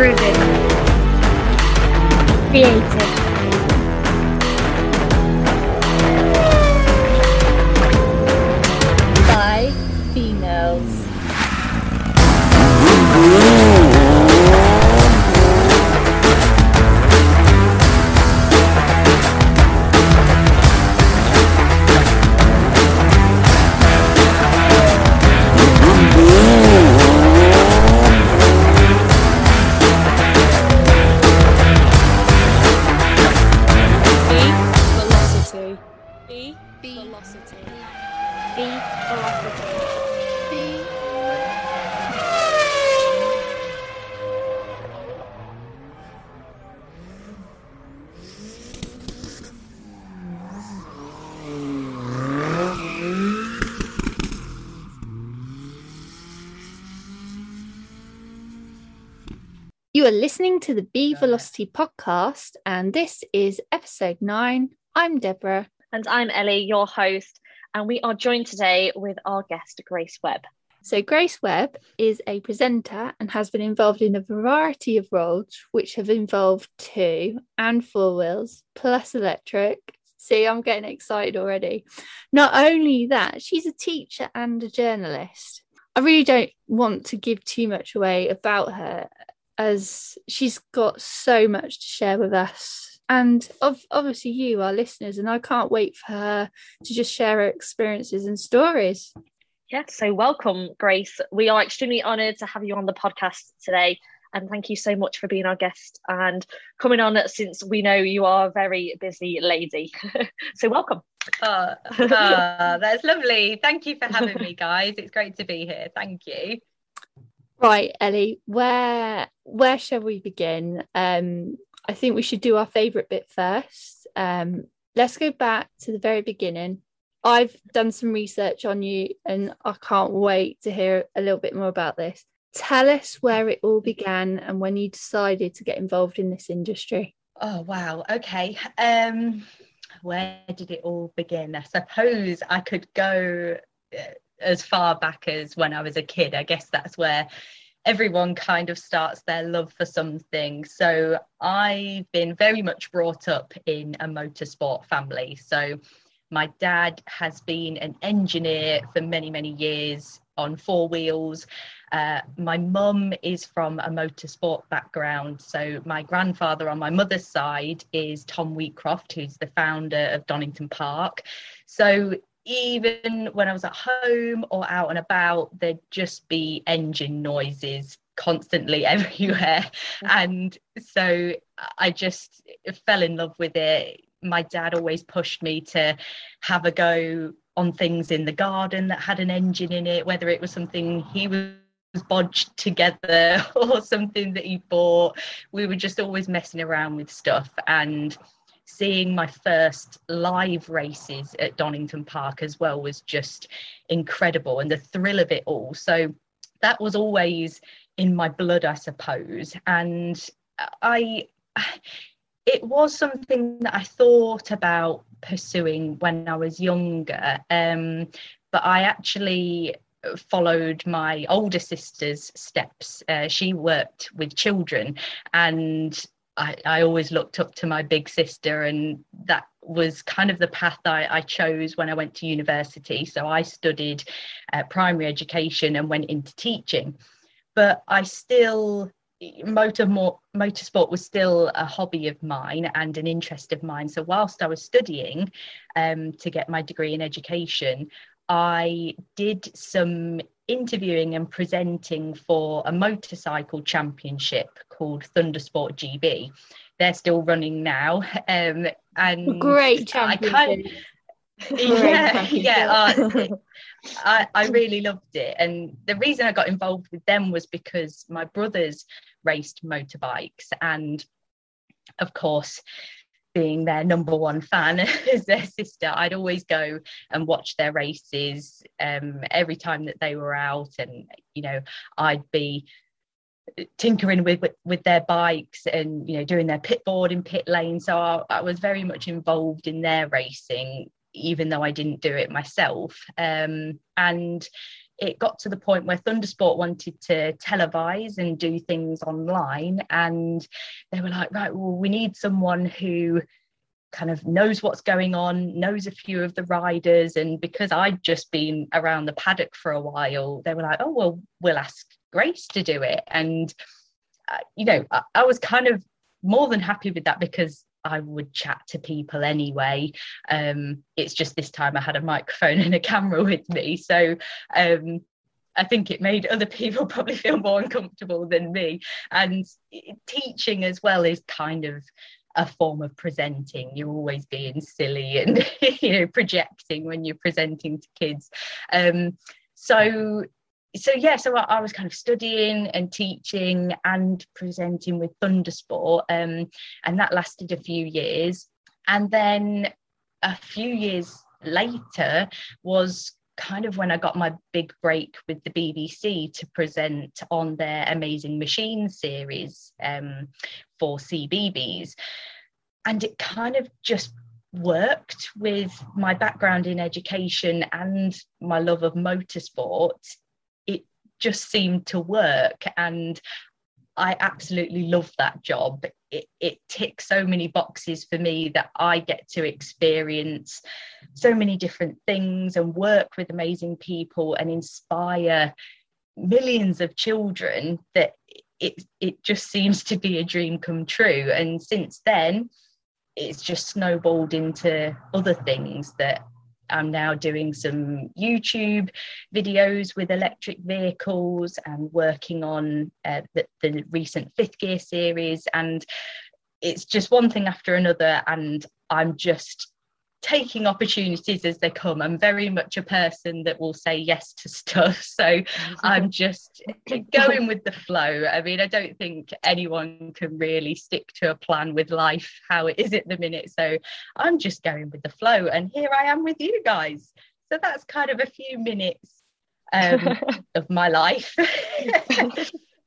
Driven. Creative. Are listening to the Be Velocity podcast, and this is episode nine. I'm Deborah. And I'm Ellie, your host, and we are joined today with our guest, Grace Webb. So, Grace Webb is a presenter and has been involved in a variety of roles, which have involved two and four wheels plus electric. See, I'm getting excited already. Not only that, she's a teacher and a journalist. I really don't want to give too much away about her as she's got so much to share with us and of, obviously you our listeners and i can't wait for her to just share her experiences and stories Yeah, so welcome, Grace. We are extremely honoured to have you on the podcast today. And thank you so much for being our guest and coming on since we know you are a very busy lady. so, welcome. Oh, oh, that's lovely. Thank you for having me, guys. It's great to be here. Thank you. Right ellie where where shall we begin um i think we should do our favorite bit first um let's go back to the very beginning i've done some research on you and i can't wait to hear a little bit more about this tell us where it all began and when you decided to get involved in this industry Oh, wow. Okay. Um, where did it all begin? I suppose I could go uh, as far back as when I was a kid. I guess that's where everyone kind of starts their love for something. So I've been very much brought up in a motorsport family. So my dad has been an engineer for many, many years on four wheels. Uh, my mum is from a motorsport background. So my grandfather on my mother's side is Tom Wheatcroft, who's the founder of Donington Park. So even when I was at home or out and about, there'd just be engine noises constantly everywhere. Mm-hmm. And so I just fell in love with it. My dad always pushed me to have a go on things in the garden that had an engine in it, whether it was something he was bodged together or something that he bought. We were just always messing around with stuff and seeing my first live races at Donington Park as well was just incredible and the thrill of it all. So that was always in my blood, I suppose. And I it was something that I thought about pursuing when I was younger. Um, but I actually followed my older sister's steps. Uh, she worked with children and I, I, always looked up to my big sister, and that was kind of the path I, I chose when I went to university. So I studied uh, primary education and went into teaching, but I still motor more, motorsport was still a hobby of mine and an interest of mine. So whilst I was studying um, to get my degree in education, I did some interviewing and presenting for a motorcycle championship called Thundersport GB. They're still running now, um, and great championship. I kind of, yeah, yeah. Uh, I, I really loved it, and the reason I got involved with them was because my brothers raced motorbikes, and of course, being their number one fan as their sister, I'd always go and watch their races um, every time that they were out, and you know, I'd be tinkering with, with, with their bikes and you know doing their pit board in pit lane. So I, I was very much involved in their racing, even though I didn't do it myself. Um, and it got to the point where Thundersport wanted to televise and do things online. And they were like, right, well, we need someone who kind of knows what's going on, knows a few of the riders. And because I'd just been around the paddock for a while, they were like, oh, well, we'll ask Grace to do it. And, uh, you know, I, I was kind of more than happy with that because I would chat to people anyway. Um, it's just this time I had a microphone and a camera with me. So um, I think it made other people probably feel more uncomfortable than me. And teaching as well is kind of a form of presenting. You're always being silly and you know projecting when you're presenting to kids. Um, so so yeah, so I, I, was kind of studying and teaching and presenting with Thundersport, um, and that lasted a few years. And then a few years later was kind of when I got my big break with the BBC to present on their Amazing Machines series um, for CBBC. And it kind of just worked with my background in education and my love of motorsport just seemed to work and I absolutely love that job. It, it ticks so many boxes for me that I get to experience so many different things and work with amazing people and inspire millions of children that it, it just seems to be a dream come true. And since then, it's just snowballed into other things that I'm now doing some YouTube videos with electric vehicles and working on uh, the, the recent fifth gear series. And it's just one thing after another. And I'm just taking opportunities as they come. I'm very much a person that will say yes to stuff. So I'm just going with the flow. I mean, I don't think anyone can really stick to a plan with life how it is at the minute. So I'm just going with the flow. And here I am with you guys. So that's kind of a few minutes um, of my life.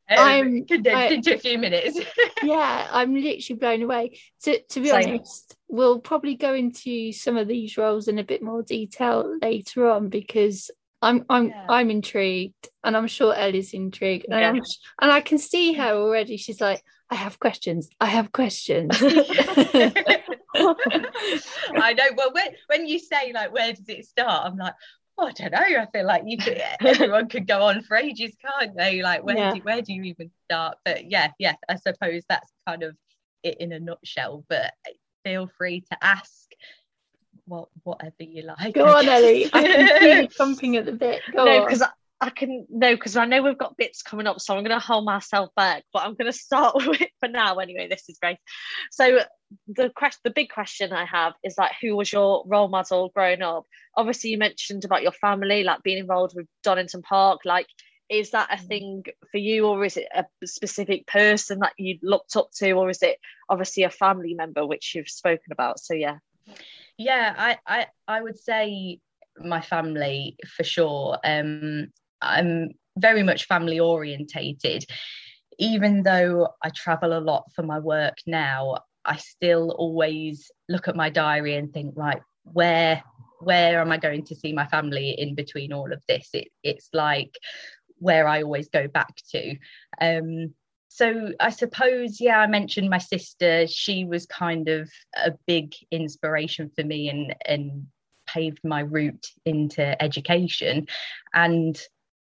Um, I'm condensed I, into a few minutes. yeah, I'm literally blown away. To to be Same. honest, we'll probably go into some of these roles in a bit more detail later on because I'm I'm yeah. I'm intrigued, and I'm sure Ellie's intrigued, and, yeah. and I can see her already. She's like, I have questions. I have questions. I know. Well, when when you say like, where does it start? I'm like, oh, I don't know. I feel like you could, everyone could go on for ages, can't they? Like, where yeah. do where do you even start? But yeah, yeah, I suppose that's kind of it in a nutshell. But feel free to ask what whatever you like. Go on, Ellie. I can see you jumping at the bit. Go no, because I can no, because I know we've got bits coming up, so I'm going to hold myself back. But I'm going to start with for now. Anyway, this is great. So the question, the big question I have is like, who was your role model growing up? Obviously, you mentioned about your family, like being involved with Donington Park. Like, is that a mm. thing for you, or is it a specific person that you looked up to, or is it obviously a family member which you've spoken about? So yeah. Yeah, I I I would say my family for sure. Um, I'm very much family orientated. Even though I travel a lot for my work now, I still always look at my diary and think, right, where where am I going to see my family in between all of this? It, it's like where I always go back to. Um, so I suppose, yeah, I mentioned my sister. She was kind of a big inspiration for me and and paved my route into education. And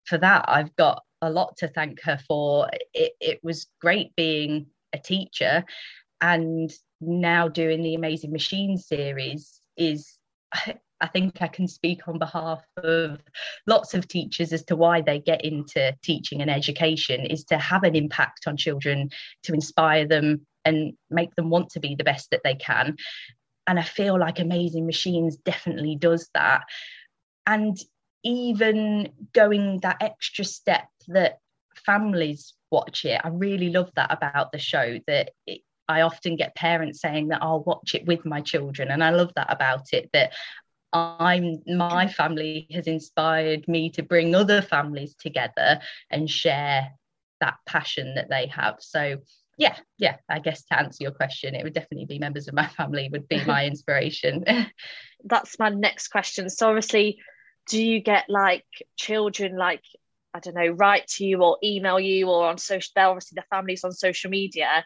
for that, I've got a lot to thank her for. It, it was great being a teacher and now doing the Amazing Machine series is. I think I can speak on behalf of lots of teachers as to why they get into teaching and education is to have an impact on children, to inspire them and make them want to be the best that they can. And I feel like Amazing Machines definitely does that. And even going that extra step that families watch it. I really love that about the show that it, I often get parents saying that I'll watch it with my children and I love that about it that I'm my family has inspired me to bring other families together and share that passion that they have. So yeah, yeah, I guess to answer your question, it would definitely be members of my family would be my inspiration. That's my next question. So obviously do you get like children like I don't know, write to you or email you or on social they're obviously the families on social media,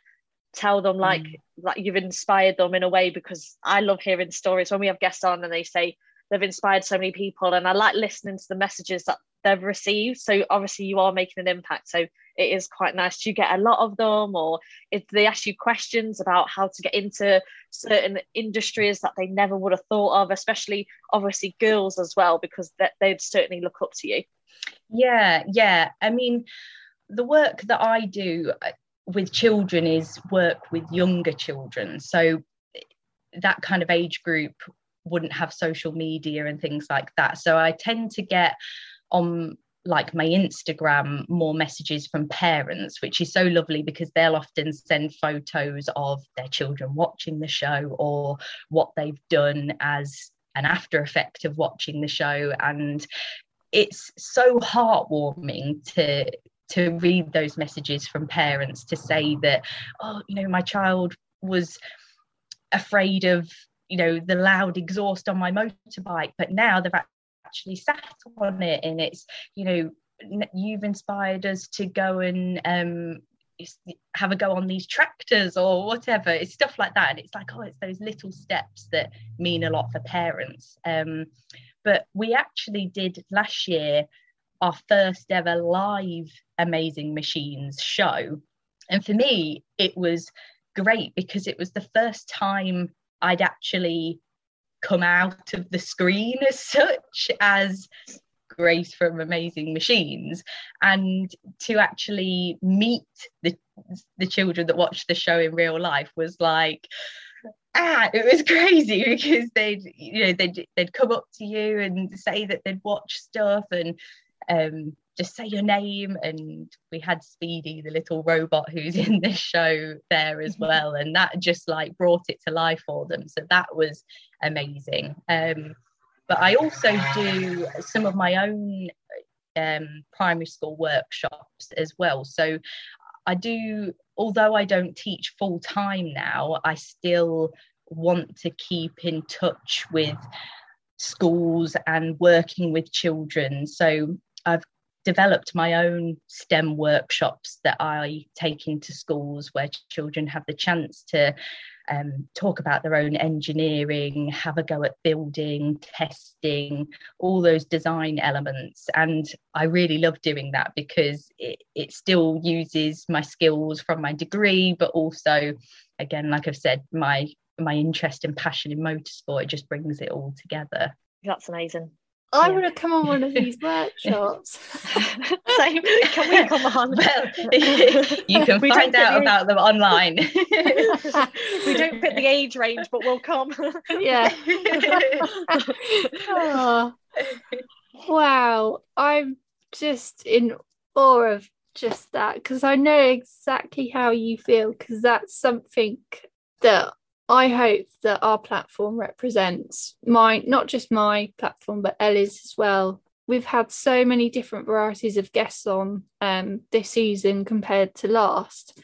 tell them like mm. like you've inspired them in a way because I love hearing stories when we have guests on and they say they've inspired so many people and I like listening to the messages that they've received. So obviously you are making an impact. So it is quite nice. Do you get a lot of them, or if they ask you questions about how to get into certain industries that they never would have thought of, especially obviously girls as well, because they'd certainly look up to you. Yeah, yeah. I mean, the work that I do uh, with children is work with younger children. So that kind of age group wouldn't have social media and things like that. So I tend to get on like my Instagram more messages from parents, which is so lovely because they'll often send photos of their children watching the show or what they've done as an after effect of watching the show. And it's so heartwarming to to read those messages from parents to say that, oh, you know, my child was afraid of you know the loud exhaust on my motorbike but now they've actually sat on it. And it's you know you've inspired us to go and um, have a go on these tractors or whatever. It's stuff like that. And it's like oh it's those little steps that mean a lot for parents. Um, but we actually did last year our first ever live amazing machines show. And for me it was great because it was the first time i'd actually come out of the screen as such as Grace from Amazing Machines, and to actually meet the the children that watched the show in real life was like ah it was crazy because they'd you know they'd they'd come up to you and say that they'd watch stuff and um just say your name and we had speedy the little robot who's in this show there as well. And that just like brought it to life for them. So that was amazing. Um, but i also do some of my own um, primary school workshops as well. So i do although i don't teach full time now i still want to keep in touch with schools and working with children. So I've developed my own STEM workshops that I take into schools where children have the chance to um, talk about their own engineering, have a go at building, testing, all those design elements. And I really love doing that because it, it still uses my skills from my degree, but also, again, like I've said, my my interest and passion in motorsport, it just brings it all together. That's amazing. I yeah. want to come on one of these workshops. Same. Can we come on? Well, you can we find out about them online. we don't put the age range, but we'll come. yeah. oh. Wow. I'm just in awe of just that because I know exactly how you feel because that's something that I hope that our platform represents my not just my platform but Ellie's as well. We've had so many different varieties of guests on um, this season compared to last,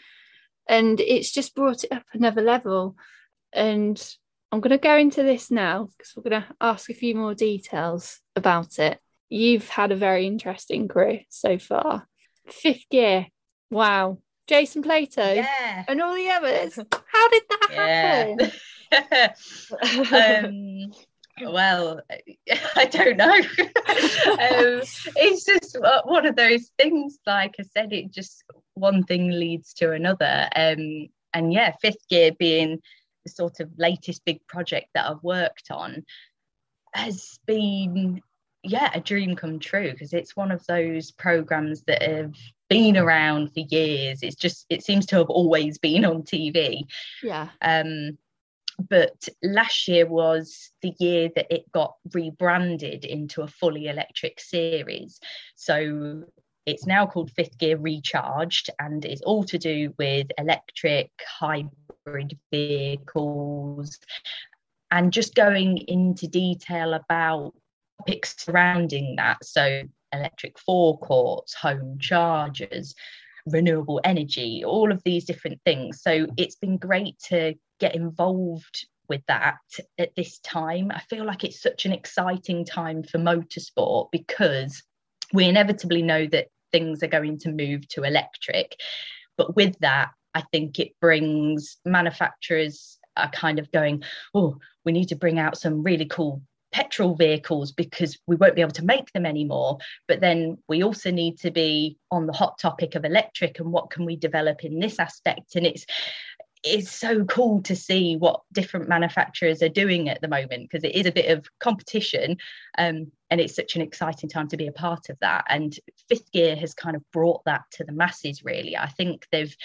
and it's just brought it up another level. And I'm going to go into this now because we're going to ask a few more details about it. You've had a very interesting career so far. Fifth gear, wow, Jason Plato, yeah. and all the others. How did that happen? um, well, I don't know. um, it's just one of those things. Like I said, it just one thing leads to another. Um, and yeah, fifth gear being the sort of latest big project that I've worked on has been yeah a dream come true because it's one of those programs that have been around for years. It's just it seems to have always been on tv yeah. Um but last year was the year that it got rebranded into a fully electric series. So it's now called fifth gear recharged and it's all to do with electric hybrid vehicles. And just going into detail about topics surrounding that. So, electric forecourts, home chargers, renewable energy, all of these different things. So, it's been great to get involved with that at this time. I feel like it's such an exciting time for motorsport because we inevitably know that things are going to move to electric. But with that, I think it brings manufacturers are kind of going, oh, we need to bring out some really cool petrol vehicles because we won't be able to make them anymore. But then we also need to be on the hot topic of electric and what can we develop in this aspect. And it's it's so cool to see what different manufacturers are doing at the moment because it is a bit of competition um, and it's such an exciting time to be a part of that and fifth gear has kind of brought that to the masses really i think they've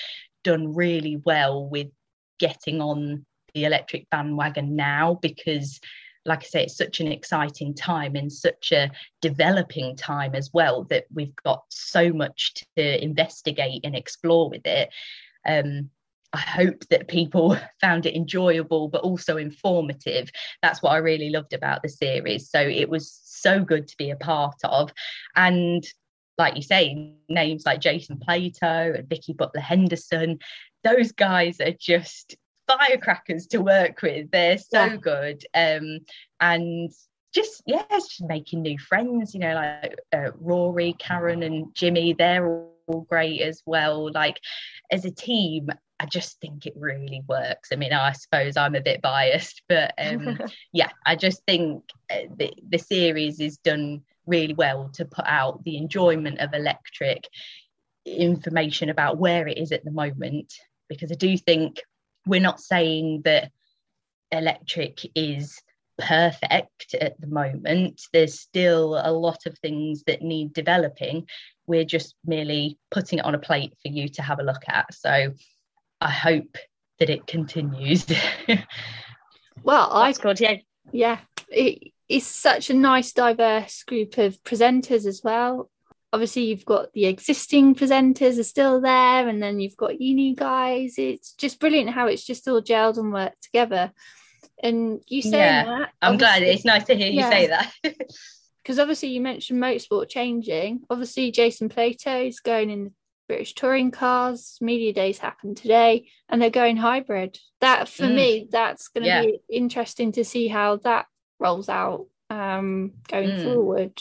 done really well with getting on the electric bandwagon now because like I say, it's such an exciting time and such a developing time as well that we've got so much to investigate and explore with it. Um, I hope that people found it enjoyable but also informative. That's what I really loved about the series. So it was so good to be a part of. And like you say, names like Jason Plato and Vicki Butler Henderson, those guys are just firecrackers to work with. They're so yeah. good. Um, and just yeah, just making new friends. You know, like uh, Rory, Karen, and Jimmy. They're all great as well. Like as a team, I just think it really works. I mean, I suppose I'm a bit biased, but um, yeah, I just think uh, the, the series is done really well to put out the enjoyment of electric information about where it is at the moment. Because I do think we're not saying that electric is perfect at the moment. There's still a lot of things that need developing. We're just merely putting it on a plate for you to have a look at. So I hope that it continues. well, I good, yeah. Yeah. It, it's such a nice diverse group of presenters as well obviously you've got the existing presenters are still there and then you've got you new guys it's just brilliant how it's just all gelled and worked together and you say yeah, that i'm glad it's nice to hear you yeah. say that because obviously you mentioned motorsport changing obviously jason plato is going in the british touring cars media days happen today and they're going hybrid that for mm. me that's going to yeah. be interesting to see how that rolls out um going mm. forward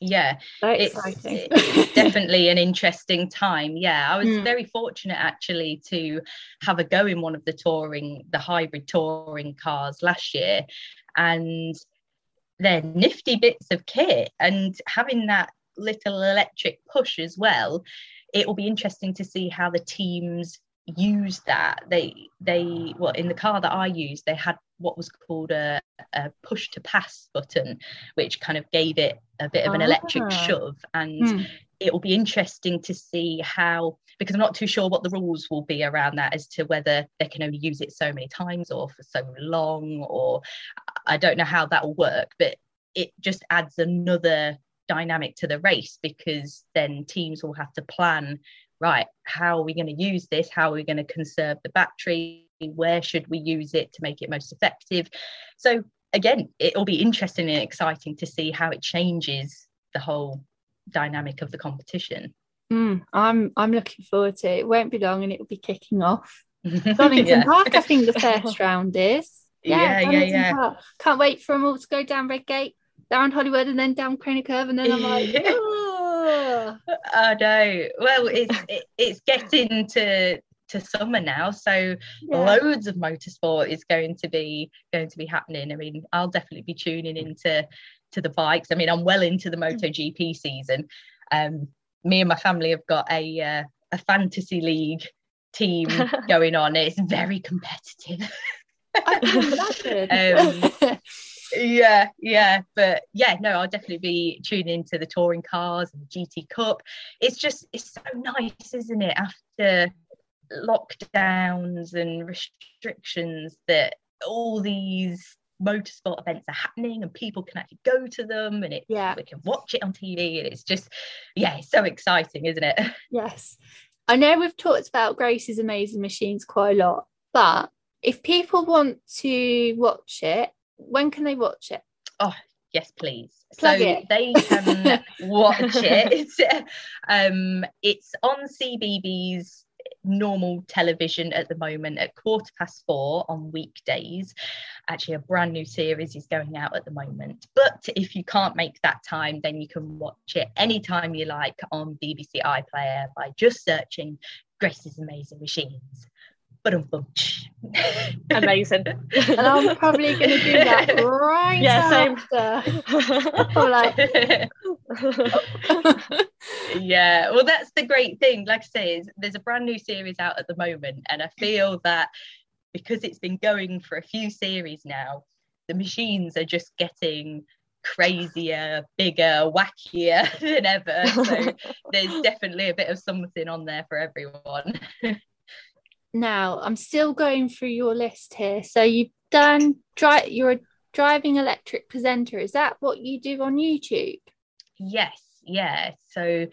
yeah it's, it's, definitely an interesting time yeah i was mm. very fortunate actually to have a go in one of the touring the hybrid touring cars last year and they're nifty bits of kit and having that little electric push as well it will be interesting to see how the teams use that they they well in the car that i used they had what was called a, a push to pass button which kind of gave it a bit of an electric ah. shove and hmm. it will be interesting to see how because i'm not too sure what the rules will be around that as to whether they can only use it so many times or for so long or i don't know how that will work but it just adds another dynamic to the race because then teams will have to plan right, how are we going to use this? How are we going to conserve the battery? Where should we use it to make it most effective? So, again, it'll be interesting and exciting to see how it changes the whole dynamic of the competition. Mm, I'm I'm looking forward to it. It won't be long and it will be kicking off. Donington yeah. Park, I think the first round is. Yeah, yeah, yeah. yeah. Park. Can't wait for them all to go down Redgate, down Hollywood, and then down Craner Curve, and then I'm like, oh, I know. Well, it's it, it's getting to to summer now, so yeah. loads of motorsport is going to be going to be happening. I mean, I'll definitely be tuning into to the bikes. I mean, I'm well into the mm. MotoGP season. Um, me and my family have got a uh, a fantasy league team going on. It's very competitive. um, yeah, yeah, but yeah, no, I'll definitely be tuning into the touring cars and the GT Cup. It's just it's so nice, isn't it? After lockdowns and restrictions, that all these motorsport events are happening and people can actually go to them and it yeah we can watch it on TV and it's just yeah it's so exciting isn't it yes I know we've talked about Grace's amazing machines quite a lot but if people want to watch it when can they watch it? Oh, yes, please. Plug so it. they can watch it. um, it's on CBBC normal television at the moment at quarter past four on weekdays. Actually, a brand new series is going out at the moment. But if you can't make that time, then you can watch it anytime you like on BBC iPlayer by just searching Grace's Amazing Machines. Amazing. and I'm probably going to do that right yeah, after. like... yeah, well, that's the great thing. Like I say, is there's a brand new series out at the moment, and I feel that because it's been going for a few series now, the machines are just getting crazier, bigger, wackier than ever. So there's definitely a bit of something on there for everyone. Now i'm still going through your list here. So you've done drive you're a driving electric presenter. Is that what you do on youtube? Yes yeah. So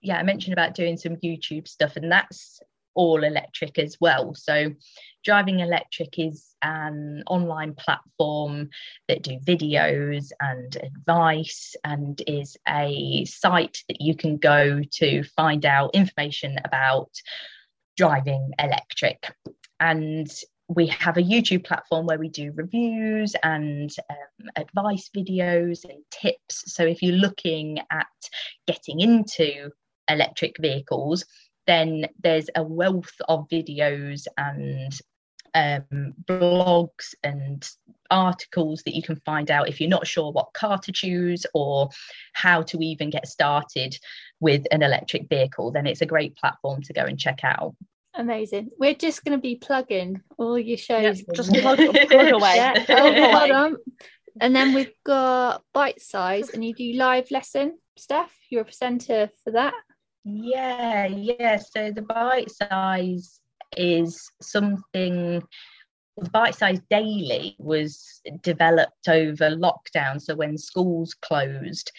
yeah i mentioned about doing some youtube stuff and that's all electric as well. So driving electric is an online platform that do videos and advice and is a site that you can go to find out information about driving electric. And we have a YouTube platform where we do reviews and um, advice videos and tips. So if you're looking at getting into electric vehicles, then there's a wealth of videos and um, blogs and articles that you can find out if you're not sure what car to choose or how to even get started with an electric vehicle, then it's a great platform to go and check out. Amazing. We're just going to be plugging all your shows. Yeah, just plug, plug away. Yeah, plug away. And then we've got bite size, and you do live lesson stuff. You're a presenter for that. Yeah, yeah. So the bite size is something bite size daily was developed over lockdown. So when schools closed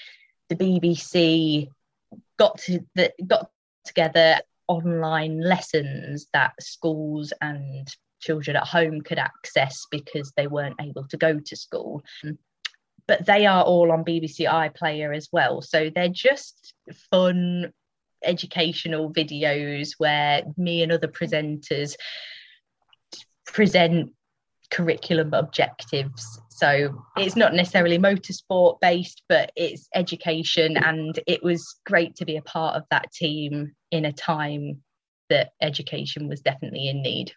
the bbc got to the, got together online lessons that schools and children at home could access because they weren't able to go to school. But they are all on bbc iplayer as well. So they're just fun educational videos where me and other presenters present curriculum objectives. So it's not necessarily motorsport based, but it's education. And it was great to be a part of that team in a time that education was definitely in need.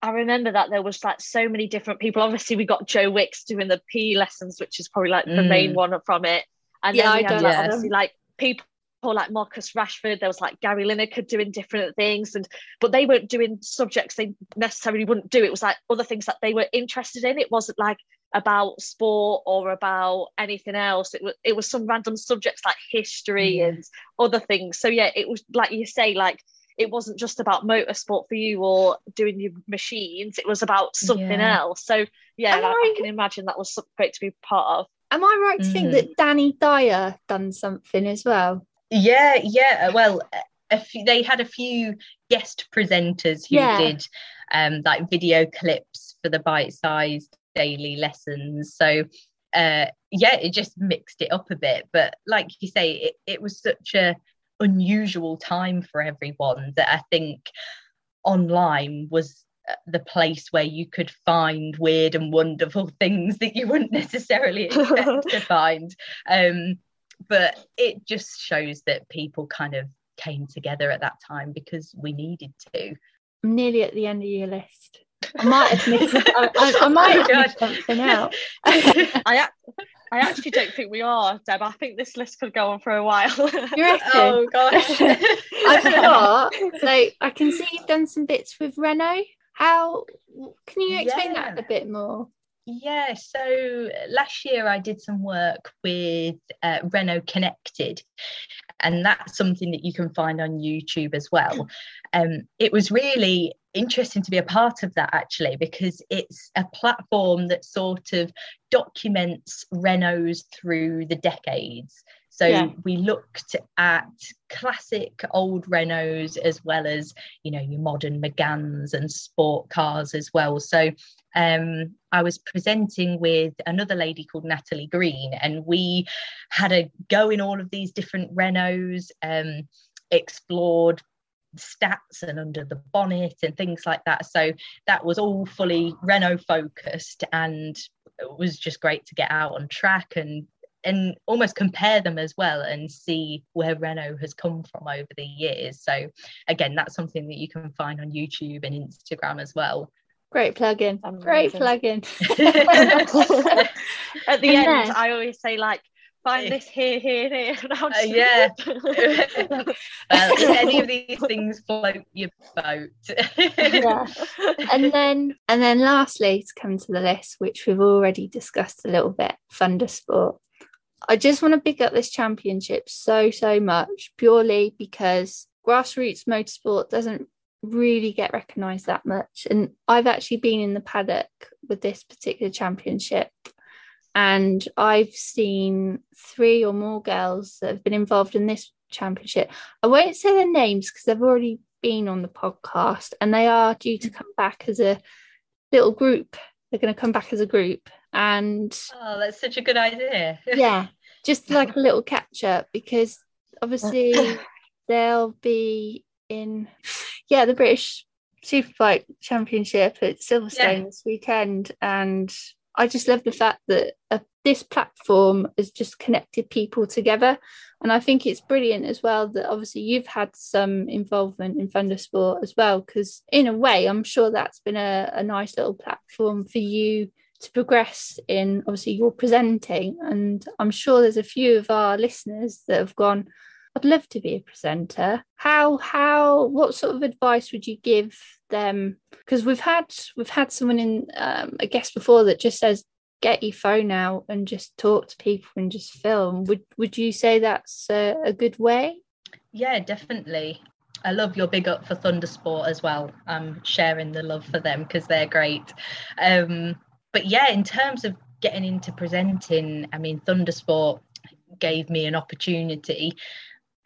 I remember that there was like so many different people. Obviously, we got Joe Wicks doing the P lessons, which is probably like the mm. main one from it. And yeah, then we I had like, obviously like people like Marcus Rashford, there was like Gary Lineker doing different things, and but they weren't doing subjects they necessarily wouldn't do. It was like other things that they were interested in. It wasn't like about sport or about anything else. It was it was some random subjects like history yeah. and other things. So yeah, it was like you say, like it wasn't just about motorsport for you or doing your machines. It was about something yeah. else. So yeah, like, I, I, can imagine that was great to be part of. Am I right to mm. think that Danny Dyer done something as well? Yeah, yeah. Uh, well, few, they had a few guest presenters who yeah. did um, like video clips for the bite-sized daily lessons. So uh, yeah, it just mixed it up a bit. But like you say, it, it was such a unusual time for everyone that I think online was uh, the place where you could find weird and wonderful things that you wouldn't necessarily expect to find. Um, but it just shows that people kind of came together at that time because we needed to. I'm nearly at the end of your list. I might have missed. I, I, I oh might have missed something out. I, I actually don't think we are, Deb. I think this list could go on for a while. You reckon? Oh gosh. I forgot. So I can see you've done some bits with Renault. How can you explain yeah. that a bit more? Yeah, so last year I did some work with uh, Renault Connected, and that's something that you can find on YouTube as well. Um, it was really interesting to be a part of that actually, because it's a platform that sort of documents Renaults through the decades. So yeah. we looked at classic old Renaults as well as, you know, your modern Meganes and sport cars as well. So um, I was presenting with another lady called Natalie Green, and we had a go in all of these different Renaults, um, explored stats and under the bonnet and things like that. So that was all fully Renault focused and it was just great to get out on track and and almost compare them as well and see where Renault has come from over the years. So again, that's something that you can find on YouTube and Instagram as well. Great plug-in. Great plug-in. At the And end, then- I always say like, find this here, here, and here. And Uh, yeah. well, any of these things float your boat. Yeah. and then and then lastly to come to the list which we've already discussed a little bit thundersport i just want to pick up this championship so so much purely because grassroots motorsport doesn't really get recognized that much. And i've actually been in the paddock with this particular championship and i've seen three or more girls that have been involved in this championship. I won't say their names because they've already been on the podcast and they are due to mm-hmm. come back as a little group. They're going to come back as a group and oh, that's such a good idea. yeah, just like a little catch up because obviously they'll be in yeah, the British Superbike Championship at Silverstone Yeah. this weekend and I just love the fact that uh, this platform has just connected people together and I think it's brilliant as well that obviously you've had some involvement in Thundersport as well, because in a way, I'm sure that's been a, a nice little platform for you to progress in obviously your presenting. And I'm sure there's a few of our listeners that have gone, I'd love to be a presenter. How, how, what sort of advice would you give them? Because we've had, we've had someone in um, a guest before that just says, get your phone out and just talk to people and just film would would you say that's a, a good way Yeah, definitely. I love your big up for Thundersport as well. I'm sharing the love for them because they're great. Um, but yeah, in terms of getting into presenting, I mean, Thundersport gave me an opportunity.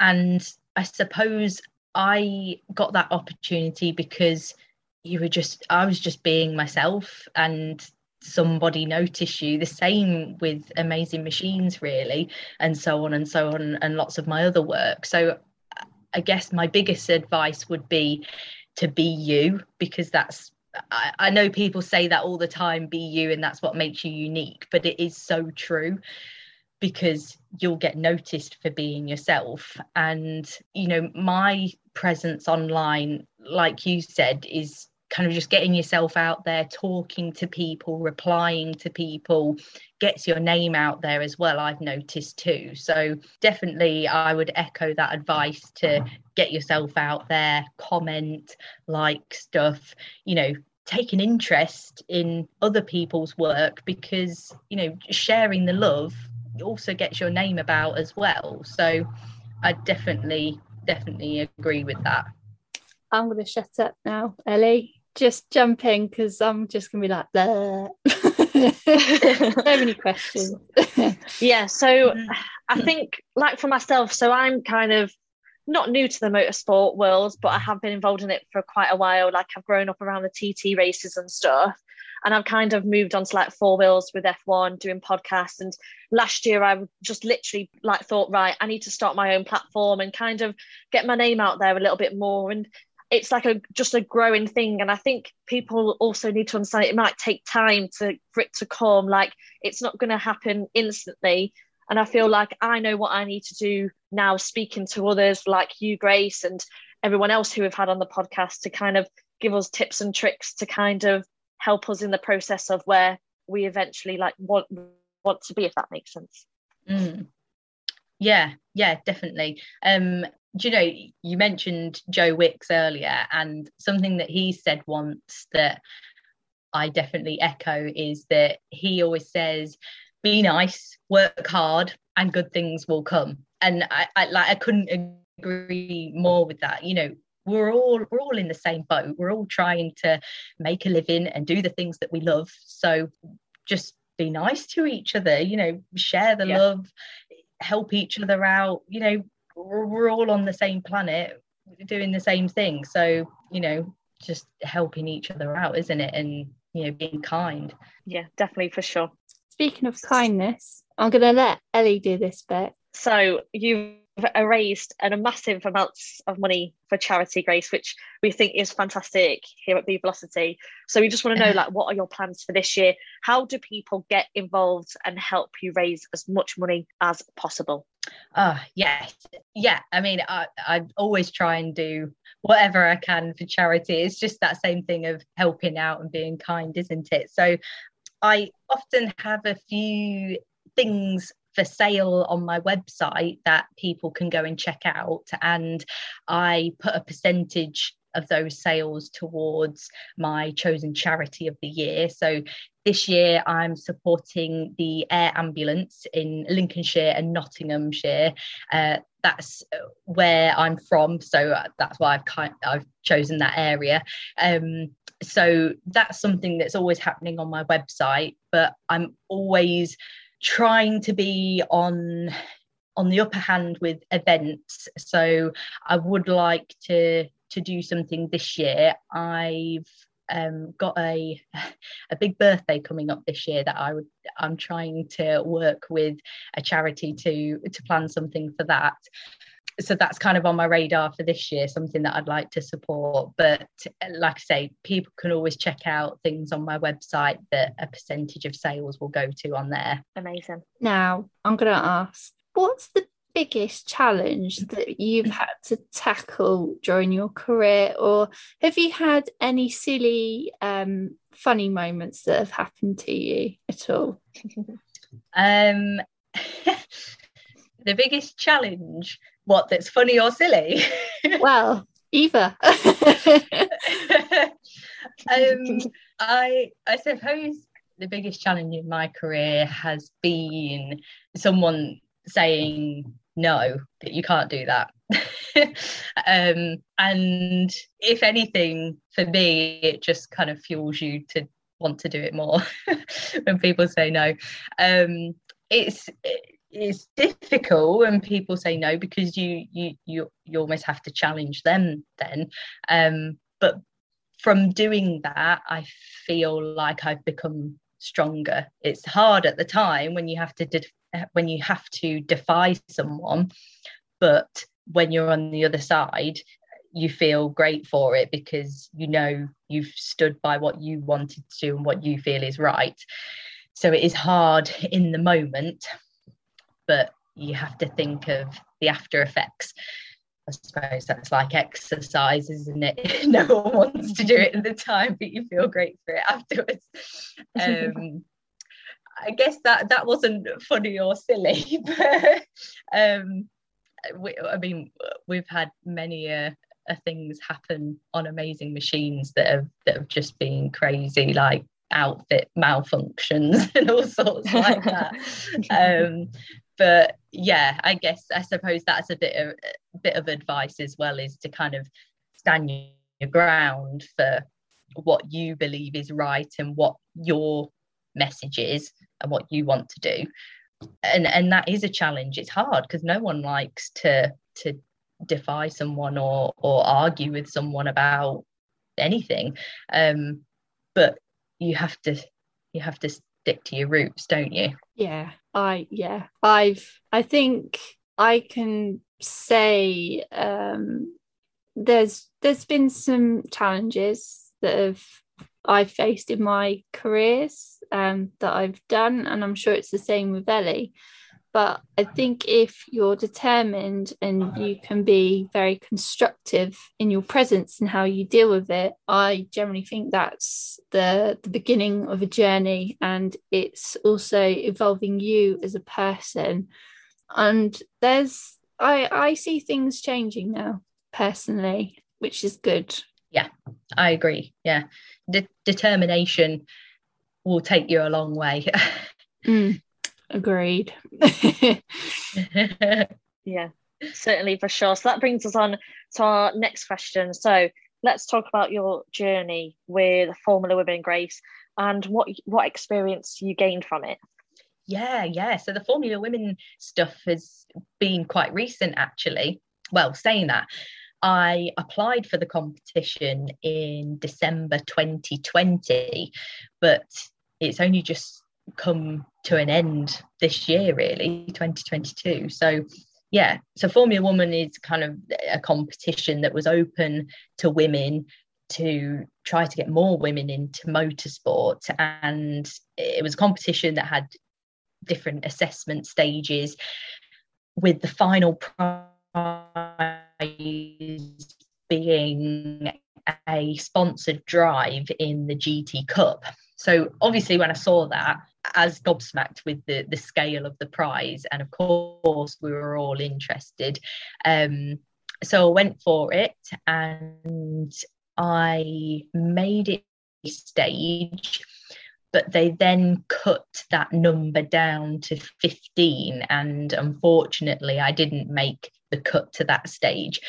And I suppose I got that opportunity because you were just, I was just being myself and somebody noticed you. The same with Amazing Machines, really, and so on and so on, and lots of my other work. So I guess my biggest advice would be to be you because that's I, I know people say that all the time be you and that's what makes you unique but it is so true because you'll get noticed for being yourself. And you know my presence online like you said is kind of just getting yourself out there talking to people replying to people gets your name out there as well i've noticed too. So definitely i would echo that advice to get yourself out there comment like stuff you know take an interest in other people's work because you know sharing the love also gets your name about as well. So i definitely definitely agree with that. I'm going to shut up now ellie. Just jump in because i'm just going to be like. so many questions yeah, so mm-hmm. I think, like for myself, so I'm kind of not new to the motorsport world, but I have been involved in it for quite a while. Like I've grown up around the TT races and stuff. And I've kind of moved on to like four wheels with F1, doing podcasts. And last year I just literally like thought, right, I need to start my own platform and kind of get my name out there a little bit more. And it's like a just a growing thing. And I think people also need to understand it might take time to for it to come. Like it's not going to happen instantly. And I feel like I know what I need to do now, speaking to others like you, Grace, and everyone else who we've had on the podcast to kind of give us tips and tricks to kind of help us in the process of where we eventually like want want to be, if that makes sense. Mm. Yeah, yeah, definitely. Um, do you know you mentioned Joe Wicks earlier, and something that he said once that I definitely echo is that he always says, "Be nice, work hard, and good things will come." And I, I like I couldn't agree more with that. You know, we're all we're all in the same boat. We're all trying to make a living and do the things that we love. So just be nice to each other. You know, share the Yeah. love, help each other out. You know, we're, we're all on the same planet, doing the same thing. So you know, just helping each other out, isn't it? And you know, being kind. Yeah, definitely for sure. speaking of kindness i'm going to let ellie do this bit So you've raised a massive amounts of money for charity, Grace, which we think is fantastic here at Be Velocity. So we just want to know, like, what are your plans for this year? How do people get involved and help you raise as much money as possible? Ah, uh, yes, yeah. I mean, I I always try and do whatever I can for charity. It's just that same thing of helping out and being kind, isn't it? So I often have a few things for sale on my website that people can go and check out. And I put a percentage of those sales towards my chosen charity of the year. So this year I'm supporting the air ambulance in Lincolnshire and Nottinghamshire. Uh, that's where I'm from, so that's why I've kind I've chosen that area. Um, so that's something that's always happening on my website, but I'm always trying to be on on the upper hand with events so i would like to to do something this year i've um, got a a big birthday coming up this year that I would I'm trying to work with a charity to to plan something for that so that's kind of on my radar for this year, something that I'd like to support. But like I say, people can always check out things on my website that a percentage of sales will go to on there. Amazing. Now, I'm going to ask what's the biggest challenge that you've had to tackle during your career, or have you had any silly, um, funny moments that have happened to you at all? um, the biggest challenge what that's funny or silly? well, either. um, I I suppose the biggest challenge in my career has been someone saying no that you can't do that. Um, and if anything for me it just kind of fuels you to want to do it more when people say no. Um, it's it's difficult when people say no because you you you you almost have to challenge them then. Um but from doing that i feel like i've become stronger it's hard at the time when you have to de- eh, when you have to defy someone but when you're on the other side you feel great for it because you know you've stood by what you wanted to do and what you feel is right so it is hard in the moment but you have to think of the after effects. I suppose that's like exercise, isn't it? no one wants to do it at the time, but you feel great for it afterwards. Um, I guess that that wasn't funny or silly, but um, we, I mean, we've had many uh, uh, things happen on amazing machines that have that have just been crazy, like outfit malfunctions and all sorts like that. um, but yeah i guess i suppose that's a bit of a bit of advice as well is to kind of stand your ground for what you believe is right and what your message is and what you want to do. And and that is a challenge. It's hard because no one likes to to defy someone or or argue with someone about anything. Um but you have to you have to stick to your roots don't you? Yeah I yeah, I've I think I can say um, there's there's been some challenges that have I've faced in my careers um, that I've done, and I'm sure it's the same with Ellie. But I think if you're determined and you can be very constructive in your presence and how you deal with it, I generally think that's the, the beginning of a journey. And it's also evolving you as a person. And there's, I, I see things changing now personally, which is good. Yeah, I agree. Yeah. De- determination will take you a long way. mm. Agreed. yeah, certainly for sure. So that brings us on to our next question. So let's talk about your journey with Formula Women Grace and what what experience you gained from it. Yeah, yeah. So the Formula Women stuff has been quite recent actually. Well, saying that, I applied for the competition in December 2020, but it's only just come to an end this year, really, 2022. So yeah, so Formula Woman is kind of a competition that was open to women to try to get more women into motorsport. And it was a competition that had different assessment stages, with the final prize being a sponsored drive in the GT Cup. So obviously, when I saw that, as gobsmacked with the the scale of the prize, and of course we were all interested. Um, so I went for it, and I made it stage, but they then cut that number down to 15. And unfortunately, I didn't make the cut to that stage.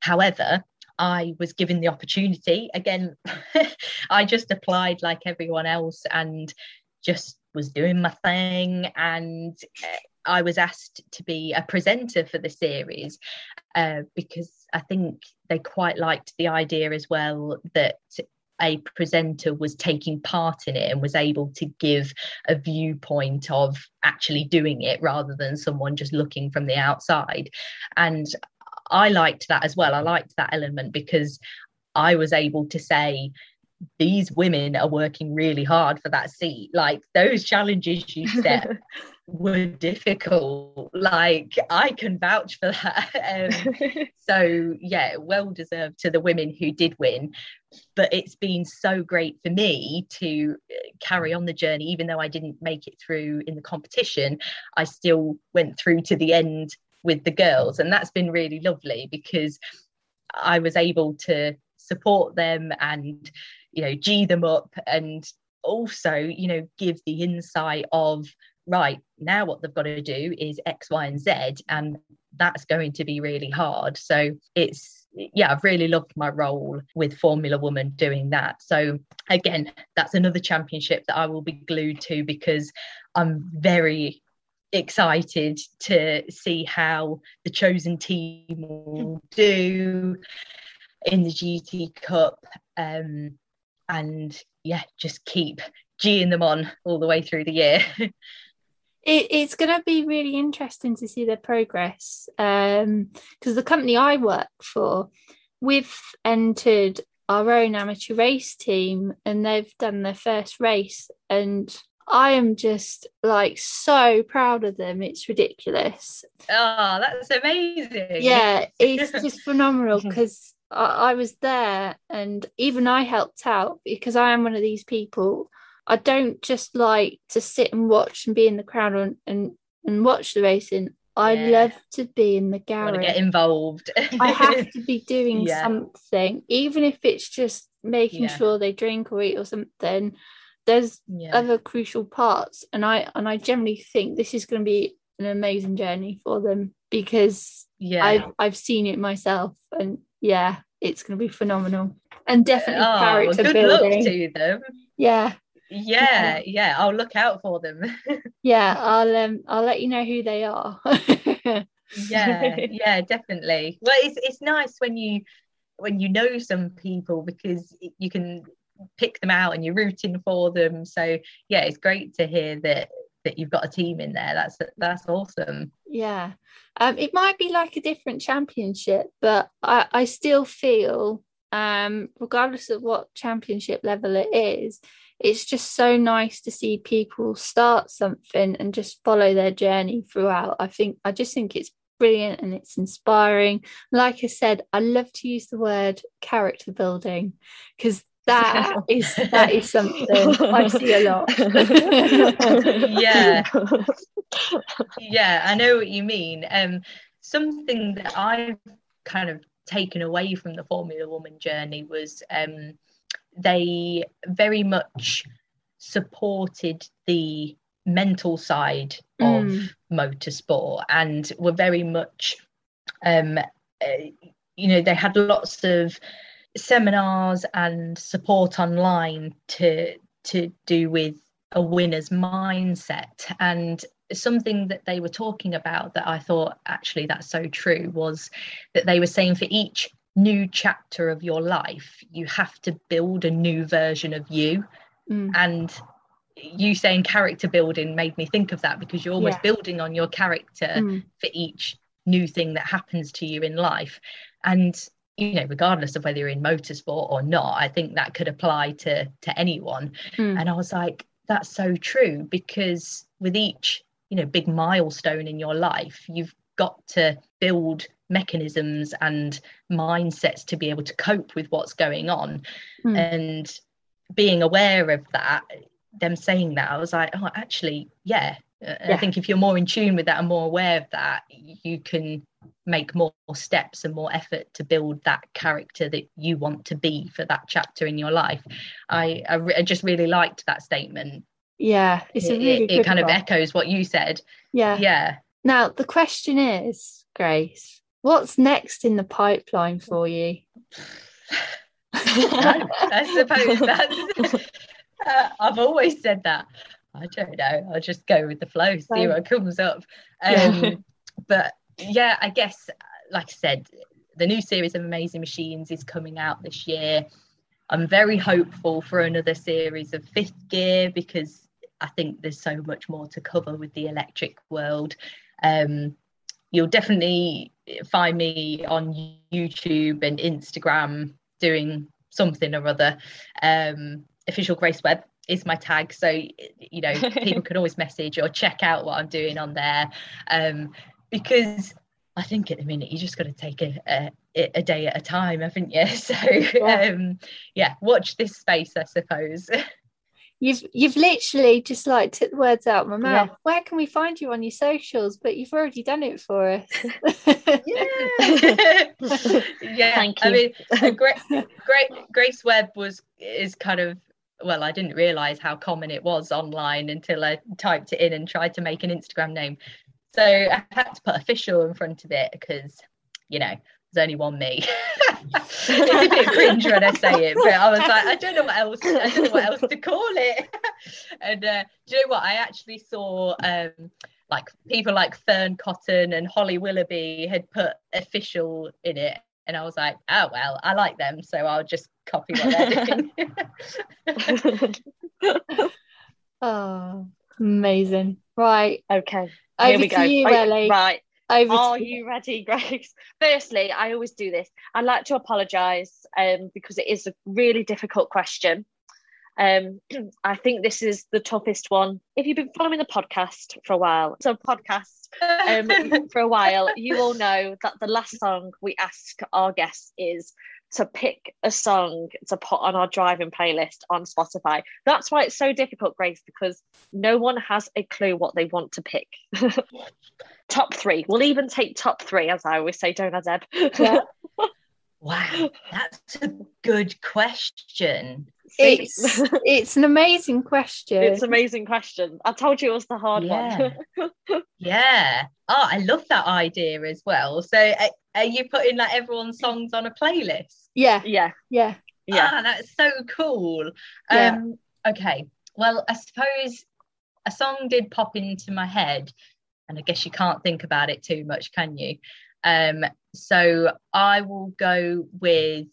However, I was given the opportunity. Again, I just applied like everyone else and just was doing my thing. And eh, I was asked to be a presenter for the series uh, because I think they quite liked the idea as well that a presenter was taking part in it and was able to give a viewpoint of actually doing it rather than someone just looking from the outside. And I liked that as well. I liked that element because I was able to say, these women are working really hard for that seat. Like those challenges you set were difficult. Like I can vouch for that. Um, so yeah, well deserved to the women who did win. But it's been so great for me to uh, carry on the journey, even though I didn't make it through in the competition. I still went through to the end with the girls, and that's been really lovely because I was able to support them and you know g them up and also you know give the insight of right now what they've got to do is x y and z and that's going to be really hard. So it's yeah i've really loved my role with formula woman doing that. So again that's another championship that i will be glued to because i'm very excited to see how the chosen team will do in the gt cup um, and yeah just keep geeing them on all the way through the year. It, it's going to be really interesting to see their progress because um, the company I work for, we've entered our own amateur race team and they've done their first race and I am just like so proud of them. It's ridiculous. Oh, that's amazing. Yeah, it's just phenomenal because I, I was there and even I helped out because I am one of these people I don't just like to sit and watch and be in the crowd and and, and watch the racing. I yeah. love to be in the garage. Get involved. I have to be doing yeah. something, even if it's just making yeah. sure they drink or eat or something. There's other crucial parts, and I and I generally think this is going to be an amazing journey for them because yeah, I've I've seen it myself, and yeah, it's going to be phenomenal. And definitely oh, character good building. luck to them. Yeah, yeah yeah. i'll look out for them. Yeah i'll um i'll let you know who they are. Yeah yeah definitely. Well it's it's nice when you when you know some people because you can pick them out and you're rooting for them so yeah it's great to hear that that you've got a team in there that's that's awesome yeah um it might be like a different championship but i i still feel um regardless of what championship level it is it's just so nice to see people start something and just follow their journey throughout. I think I just think it's brilliant and it's inspiring. Like I said, I love to use the word character building because that is that is something I see a lot. yeah. Yeah, I know what you mean. Um something that I've kind of taken away from the Formula Woman journey was um they very much supported the mental side of mm. motorsport and were very much um, uh, you know they had lots of seminars and support online to to do with a winner's mindset and something that they were talking about that I thought actually that's so true was that they were saying for each new chapter of your life, you have to build a new version of you. Mm. And you saying character building made me think of that because you're almost yeah. building on your character mm. for each new thing that happens to you in life and you know regardless of whether you're in motorsport or not i think that could apply to to anyone Mm. and i was like that's so true because with each you know big milestone in your life you've got to build mechanisms and mindsets to be able to cope with what's going on Mm. and being aware of that them saying that i was like oh actually yeah Uh, Yeah. i think if you're more in tune with that and more aware of that you can make more steps and more effort to build that character that you want to be for that chapter in your life i i, re- I just really liked that statement Yeah, it's a it, really it- it kind of echoes what you said Yeah. yeah Now the question is, Grace, what's next in the pipeline for you? No, I suppose that's. Uh, I've always said that. I don't know. I'll just go with the flow, see what comes up. Um, but yeah, I guess, like I said, the new series of Amazing Machines is coming out this year. I'm very hopeful for another series of Fifth Gear because I think there's so much more to cover with the electric world. Um, you'll definitely find me on YouTube and Instagram doing something or other. Um, official Grace Webb is my tag, so you know people can always message or check out what I'm doing on there. Um, because I think at the minute you just got to take a, a a day at a time, haven't you? So Yeah. um, yeah, watch this space, I suppose. You've you've literally just like took the words out of my Yeah. mouth. Where can we find you on your socials? But you've already done it for us. yeah, yeah. Thank I mean, great, great Grace Webb was is kind of well, I didn't realize how common it was online until I typed it in and tried to make an Instagram name. So I had to put official in front of it because, you know, there's only one me. it's a bit cringe when I say it, but I was like, I don't know what else. I don't know what else to call it. and uh, do you know what? I actually saw um, like people like Fearne Cotton and Holly Willoughby had put official in it, and I was like, oh well, I like them, so I'll just copy what they're doing. oh, amazing! Right, okay, over here we go. you, Right- Ellie. Right. Over Are you ready, Grace? Firstly, I always do this. I'd like to apologise um, because it is a really difficult question. Um, I think this is the toughest one. If you've been following the podcast for a while, so podcast um, for a while, you all know that the last song we ask our guests is to pick a song to put on our driving playlist on Spotify. That's why it's so difficult, Grace, because no one has a clue what they want to pick. top three. We'll even take top three, as I always say, don't I, Deb? Yeah. wow, that's a good question. It's it's an amazing question. it's an amazing question. I told you it was the hard Yeah. one. Yeah. Oh, I love that idea as well. So, uh, are you putting like everyone's songs on a playlist? Yeah, yeah, yeah. yeah. Ah, that's so cool. Yeah. Um, okay. Well, I suppose a song did pop into my head, and I guess you can't think about it too much, can you? Um, so I will go with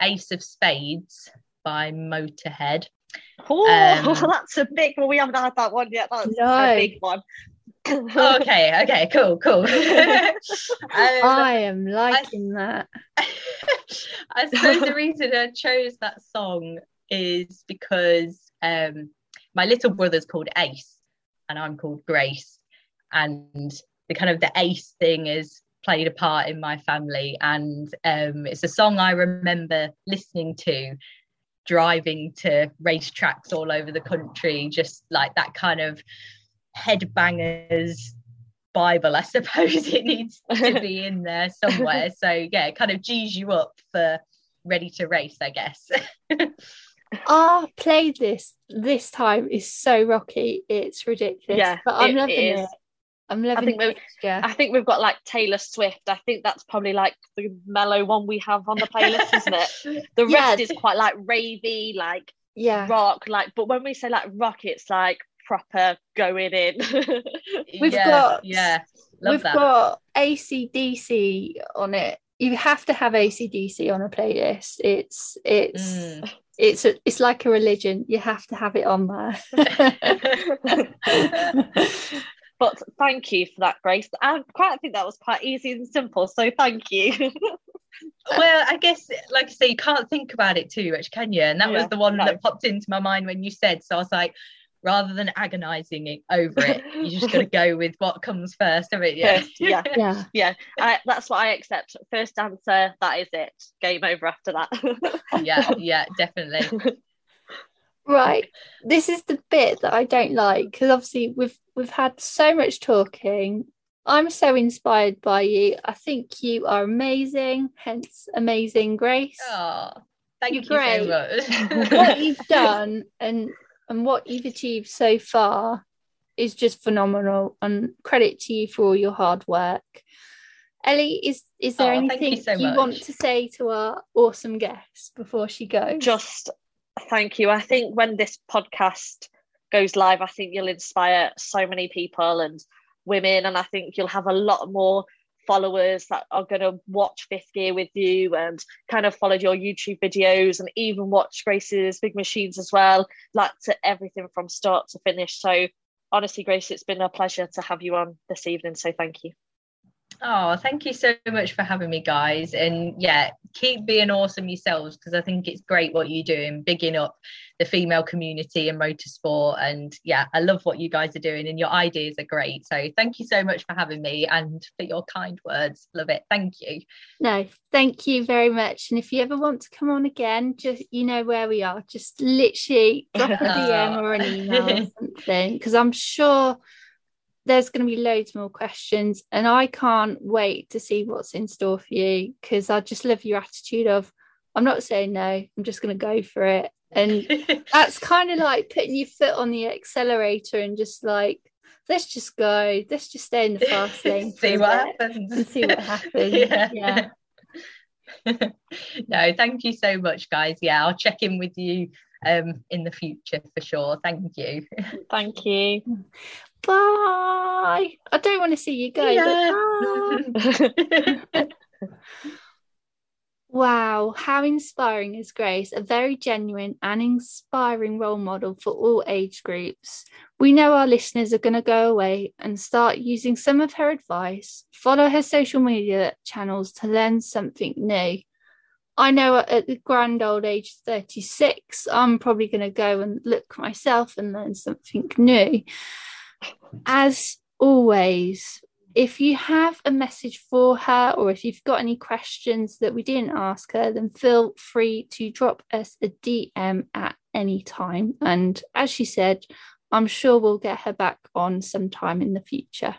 Ace of Spades by Motorhead. Oh, Um, that's a big one. We haven't had that one yet. That's No. a big one. okay, okay, cool, cool. Um, I am liking that. I suppose the reason I chose that song is because um, my little brother's called Ace and I'm called Grace. And the kind of the Ace thing has played a part in my family. And um, it's a song I remember listening to driving to racetracks all over the country, just like that kind of headbangers Bible, I suppose it needs to be in there somewhere. So yeah, it kind of G's you up for ready to race, I guess. Our playlist this this time is so rocky, it's ridiculous. Yeah, but I'm it- it loving it. is. I'm loving think the we- mixture. I think we've got like Taylor Swift. I think that's probably like the mellow one we have on the playlist, isn't it? The Yeah. rest is quite like ravey, like yeah, rock, like. But when we say like rock, it's like proper going in. We've yeah, got- yeah, love we've that. got ACDC on it. You have to have ACDC on a playlist. It's it's Mm. it's a, it's like a religion. You have to have it on there. But thank you for that, Grace. I quite think that was quite easy and simple. So thank you. well, I guess, like I say, you can't think about it too much, can you? And that Yeah, was the one no. that popped into my mind when you said. So I was like, rather than agonizing it over it, you just got to go with what comes first, haven't you? First, yeah. Yeah. yeah, I, that's what I accept. First answer, that is it. Game over after that. yeah, yeah, definitely. Right. This is the bit that I don't like because obviously we've we've had so much talking. I'm so inspired by you. I think you are amazing, hence amazing grace. Oh, thank You're you great. so much. What you've done and and what you've achieved so far is just phenomenal and credit to you for all your hard work. Ellie, is is there Oh, thank you anything so you want to say to our awesome guest before she goes? Just thank you. I think when this podcast goes live, I think you'll inspire so many people and women, and I think you'll have a lot more followers that are going to watch Fifth Gear with you and kind of followed your YouTube videos and even watch Grace's Big Machines as well, like to everything from start to finish. So honestly, Grace, it's been a pleasure to have you on this evening. So thank you. Oh, thank you so much for having me, guys. And yeah, keep being awesome yourselves because I think it's great what you're doing, bigging up the female community in motorsport. And yeah, I love what you guys are doing, and your ideas are great. So thank you so much for having me and for your kind words. Love it. Thank you. No, thank you very much. And if you ever want to come on again, just you know where we are. Just literally drop a DM or an email or something, because I'm sure there's going to be loads more questions, and I can't wait to see what's in store for you. Because I just love your attitude of, I'm not saying no, I'm just going to go for it, and that's kind of like putting your foot on the accelerator and just like, let's just go, let's just stay in the fast lane, see what happens. and see what happens. yeah. yeah. no, thank you so much, guys. Yeah, I'll check in with you um in the future for sure. Thank you. Thank you. Bye. I don't want to see you go. but bye. Wow, how inspiring is Grace, a very genuine and inspiring role model for all age groups. We know our listeners are going to go away and start using some of her advice, follow her social media channels to learn something new. I know at the grand old age of 36, I'm probably going to go and look myself and learn something new. As always, if you have a message for her or if you've got any questions that we didn't ask her, then feel free to drop us a DM at any time. And as she said, I'm sure we'll get her back on sometime in the future.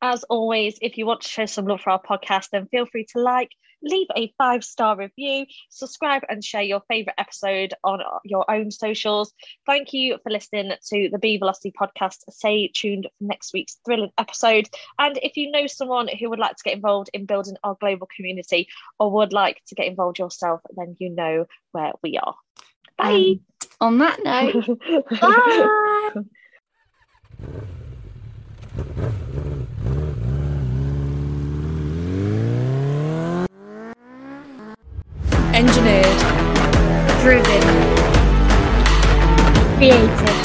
As always, if you want to show some love for our podcast, then feel free to like, leave a five star review, subscribe, and share your favourite episode on your own socials. Thank you for listening to the Be Velocity podcast. Stay tuned for next week's thrilling episode. And if you know someone who would like to get involved in building our global community or would like to get involved yourself, then you know where we are. Bye. On that note, bye. Engineered. Driven. Creative.